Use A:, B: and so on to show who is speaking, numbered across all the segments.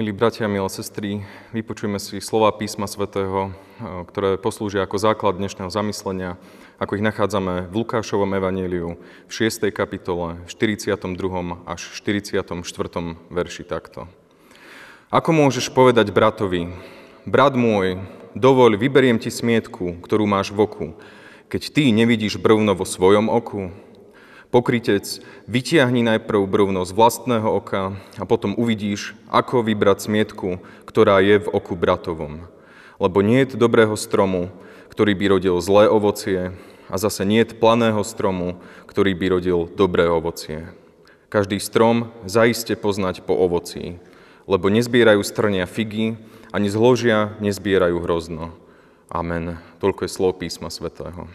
A: Milí bratia, milé sestry, vypočujeme si slova písma svätého, eh, ktoré poslúžia ako základ dnešného zamyslenia, ako ich nachádzame v Lukášovom evaníliu v 6. kapitole, 42. až 44. verši takto. Ako môžeš povedať bratovi, brat môj, dovoľ, vyberiem ti smietku, ktorú máš v oku, keď ty nevidíš brvno vo svojom oku? Pokrytec, vytiahni najprv brvno z vlastného oka a potom uvidíš, ako vybrať smietku, ktorá je v oku bratovom. Lebo nie je dobrého stromu, ktorý by rodil zlé ovocie, a zase nie je planého stromu, ktorý by rodil dobré ovocie. Každý strom zaiste poznať po ovocí, lebo nezbierajú strnia figy, ani zložia nezbierajú hrozno. Amen. Toľko je slov písma svätého.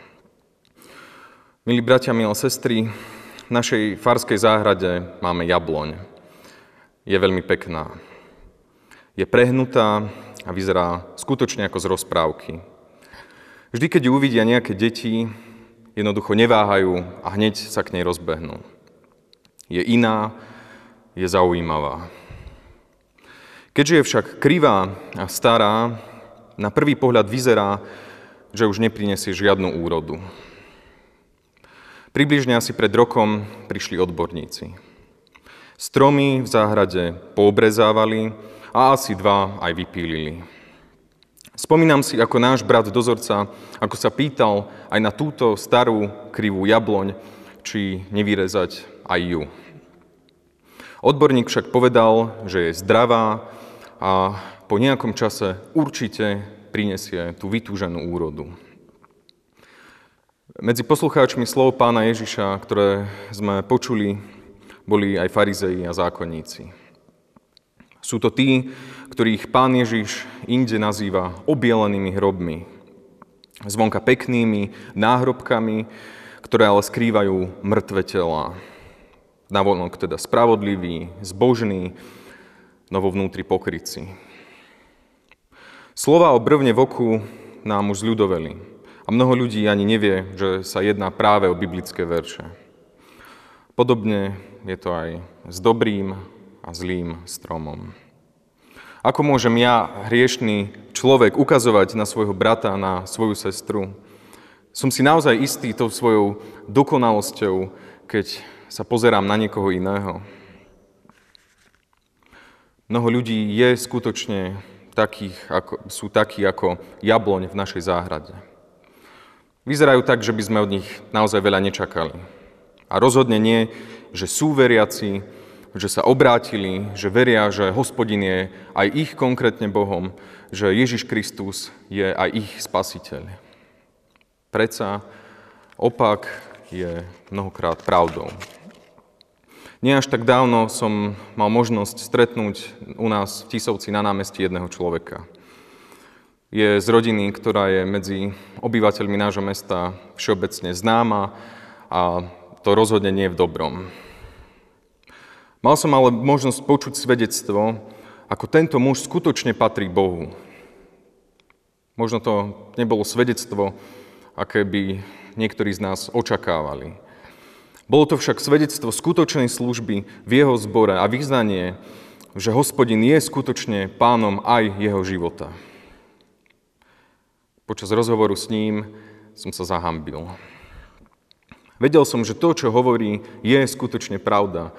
A: Milí bratia, milé sestry, v našej farskej záhrade máme jabloň. Je veľmi pekná. Je prehnutá a vyzerá skutočne ako z rozprávky. Vždy, keď ju uvidia nejaké deti, jednoducho neváhajú a hneď sa k nej rozbehnú. Je iná, je zaujímavá. Keďže je však krivá a stará, na prvý pohľad vyzerá, že už neprinesie žiadnu úrodu. Približne asi pred rokom prišli odborníci. Stromy v záhrade poobrezávali a asi dva aj vypílili. Spomínam si, ako náš brat dozorca, ako sa pýtal aj na túto starú krivú jabloň, či nevyrezať aj ju. Odborník však povedal, že je zdravá a po nejakom čase určite prinesie tú vytúženú úrodu. Medzi poslucháčmi slov pána Ježiša, ktoré sme počuli, boli aj farizei a zákonníci. Sú to tí, ktorých pán Ježiš inde nazýva obielenými hrobmi. Zvonka peknými náhrobkami, ktoré ale skrývajú mŕtve tela. Navonok teda spravodlivý, zbožný, no vo vnútri pokryci. Slova o brvne v oku nám už zľudoveli. A mnoho ľudí ani nevie, že sa jedná práve o biblické verše. Podobne je to aj s dobrým a zlým stromom. Ako môžem ja, hriešný človek, ukazovať na svojho brata, na svoju sestru? Som si naozaj istý tou svojou dokonalosťou, keď sa pozerám na niekoho iného. Mnoho ľudí je skutočne takých, ako, sú takí ako jabloň v našej záhrade. Vyzerajú tak, že by sme od nich naozaj veľa nečakali. A rozhodne nie, že sú veriaci, že sa obrátili, že veria, že hospodin je aj ich konkrétne Bohom, že Ježiš Kristus je aj ich spasiteľ. Preca opak je mnohokrát pravdou. Nie až tak dávno som mal možnosť stretnúť u nás v Tisovci na námestí jedného človeka je z rodiny, ktorá je medzi obyvateľmi nášho mesta všeobecne známa a to rozhodne nie je v dobrom. Mal som ale možnosť počuť svedectvo, ako tento muž skutočne patrí Bohu. Možno to nebolo svedectvo, aké by niektorí z nás očakávali. Bolo to však svedectvo skutočnej služby v jeho zbore a vyznanie, že hospodin je skutočne pánom aj jeho života. Počas rozhovoru s ním som sa zahambil. Vedel som, že to, čo hovorí, je skutočne pravda.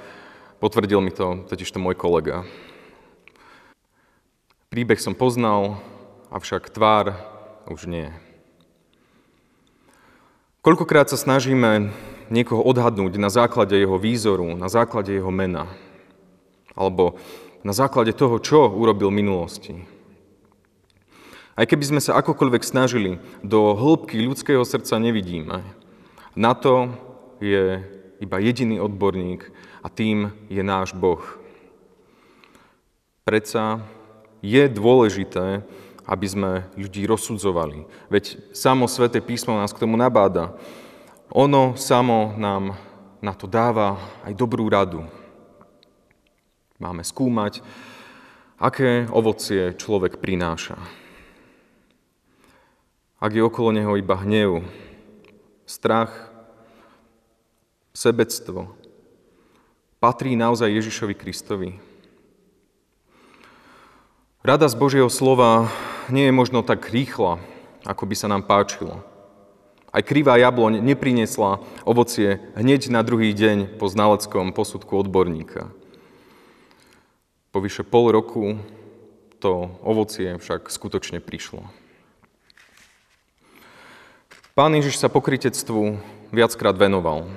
A: Potvrdil mi to totiž to môj kolega. Príbeh som poznal, avšak tvár už nie. Koľkokrát sa snažíme niekoho odhadnúť na základe jeho výzoru, na základe jeho mena, alebo na základe toho, čo urobil v minulosti. Aj keby sme sa akokoľvek snažili, do hĺbky ľudského srdca nevidíme. Na to je iba jediný odborník a tým je náš Boh. Predsa je dôležité, aby sme ľudí rozsudzovali. Veď samo Sveté písmo nás k tomu nabáda. Ono samo nám na to dáva aj dobrú radu. Máme skúmať, aké ovocie človek prináša ak je okolo neho iba hnev, strach, sebectvo, patrí naozaj Ježišovi Kristovi. Rada z Božieho slova nie je možno tak rýchla, ako by sa nám páčilo. Aj krivá jabloň neprinesla ovocie hneď na druhý deň po znaleckom posudku odborníka. Po vyše pol roku to ovocie však skutočne prišlo. Pán Ježiš sa pokritectvu viackrát venoval.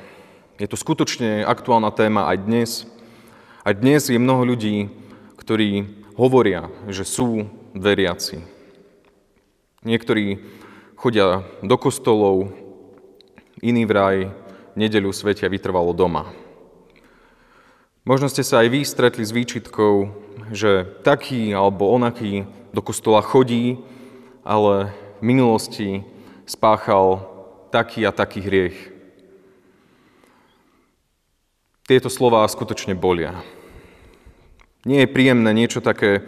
A: Je to skutočne aktuálna téma aj dnes. Aj dnes je mnoho ľudí, ktorí hovoria, že sú veriaci. Niektorí chodia do kostolov, iný vraj nedeľu svetia vytrvalo doma. Možno ste sa aj vy stretli s výčitkou, že taký alebo onaký do kostola chodí, ale v minulosti spáchal taký a taký hriech. Tieto slová skutočne bolia. Nie je príjemné niečo také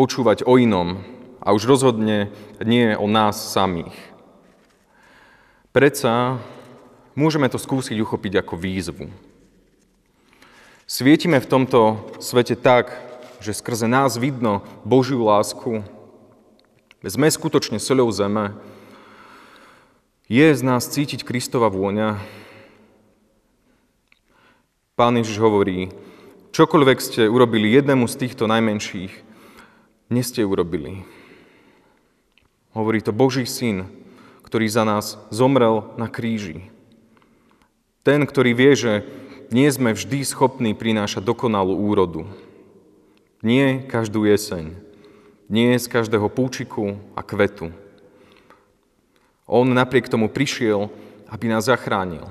A: počúvať o inom, a už rozhodne nie o nás samých. Predsa môžeme to skúsiť uchopiť ako výzvu. Svietime v tomto svete tak, že skrze nás vidno Božiu lásku. Sme skutočne soľou zeme. Je z nás cítiť Kristova vôňa. Pán Ježiš hovorí, čokoľvek ste urobili jednému z týchto najmenších, neste urobili. Hovorí to Boží syn, ktorý za nás zomrel na kríži. Ten, ktorý vie, že nie sme vždy schopní prinášať dokonalú úrodu. Nie každú jeseň, nie z každého púčiku a kvetu. On napriek tomu prišiel, aby nás zachránil.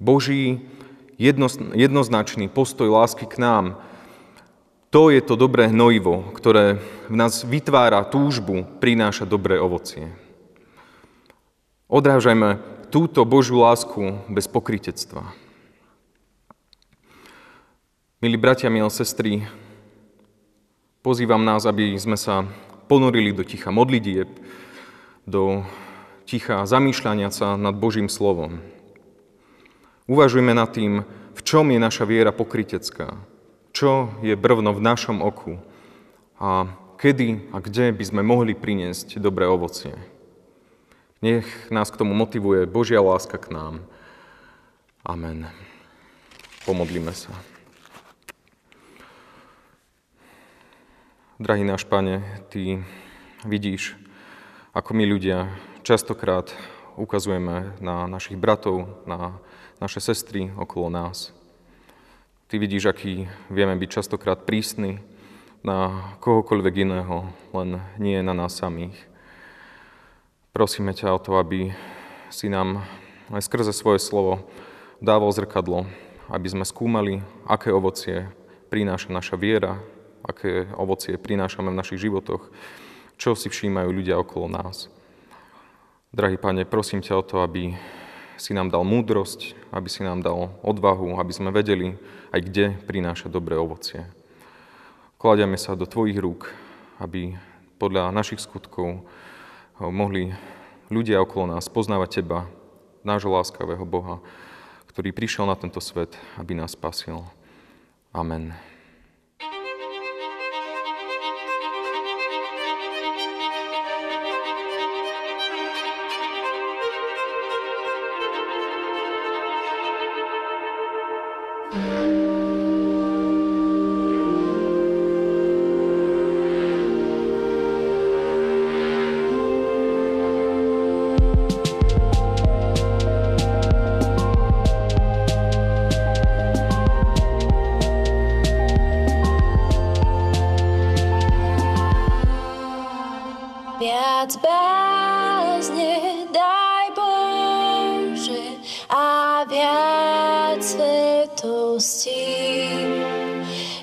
A: Boží jednoznačný postoj lásky k nám to je to dobré hnojivo, ktoré v nás vytvára túžbu prinášať dobré ovocie. Odrážajme túto Božiu lásku bez pokritectva. Milí bratia, milé sestry, pozývam nás, aby sme sa ponorili do ticha modlitieb, do ticha zamýšľania sa nad Božím slovom. Uvažujme nad tým, v čom je naša viera pokritecká, čo je brvno v našom oku a kedy a kde by sme mohli priniesť dobré ovocie. Nech nás k tomu motivuje Božia láska k nám. Amen. Pomodlíme sa. Drahý náš Pane, Ty vidíš, ako my ľudia častokrát ukazujeme na našich bratov, na naše sestry okolo nás. Ty vidíš, aký vieme byť častokrát prísny na kohokoľvek iného, len nie na nás samých. Prosíme ťa o to, aby si nám aj skrze svoje slovo dával zrkadlo, aby sme skúmali, aké ovocie prináša naša viera, aké ovocie prinášame v našich životoch, čo si všímajú ľudia okolo nás. Drahý Pane, prosím ťa o to, aby si nám dal múdrosť, aby si nám dal odvahu, aby sme vedeli aj kde prináša dobré ovocie. Kladiame sa do Tvojich rúk, aby podľa našich skutkov eh, mohli ľudia okolo nás poznávať Teba, nášho láskavého Boha, ktorý prišiel na tento svet, aby nás spasil. Amen.
B: viac svetosti,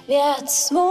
B: viac smutku.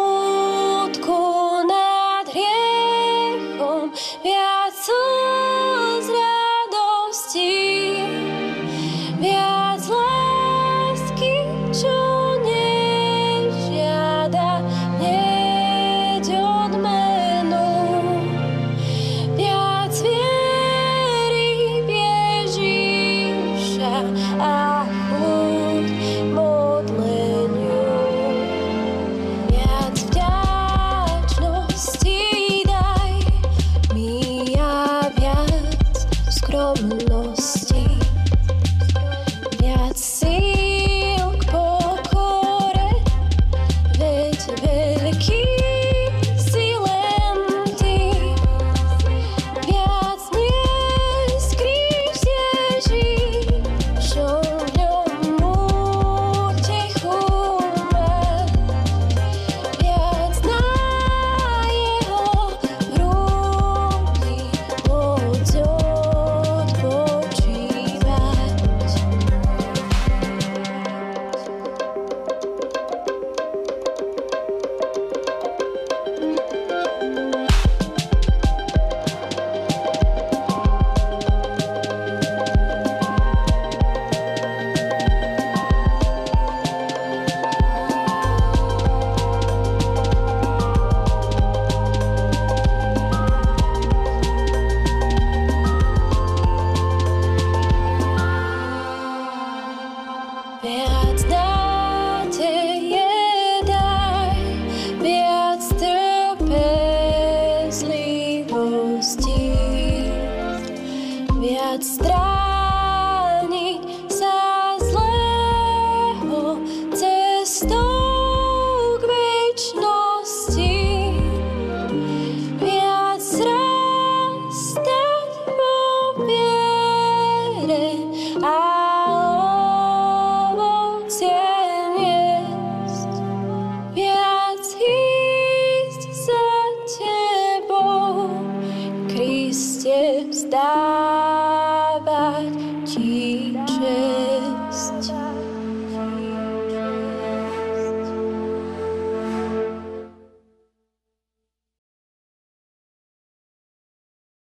B: So. подстрах.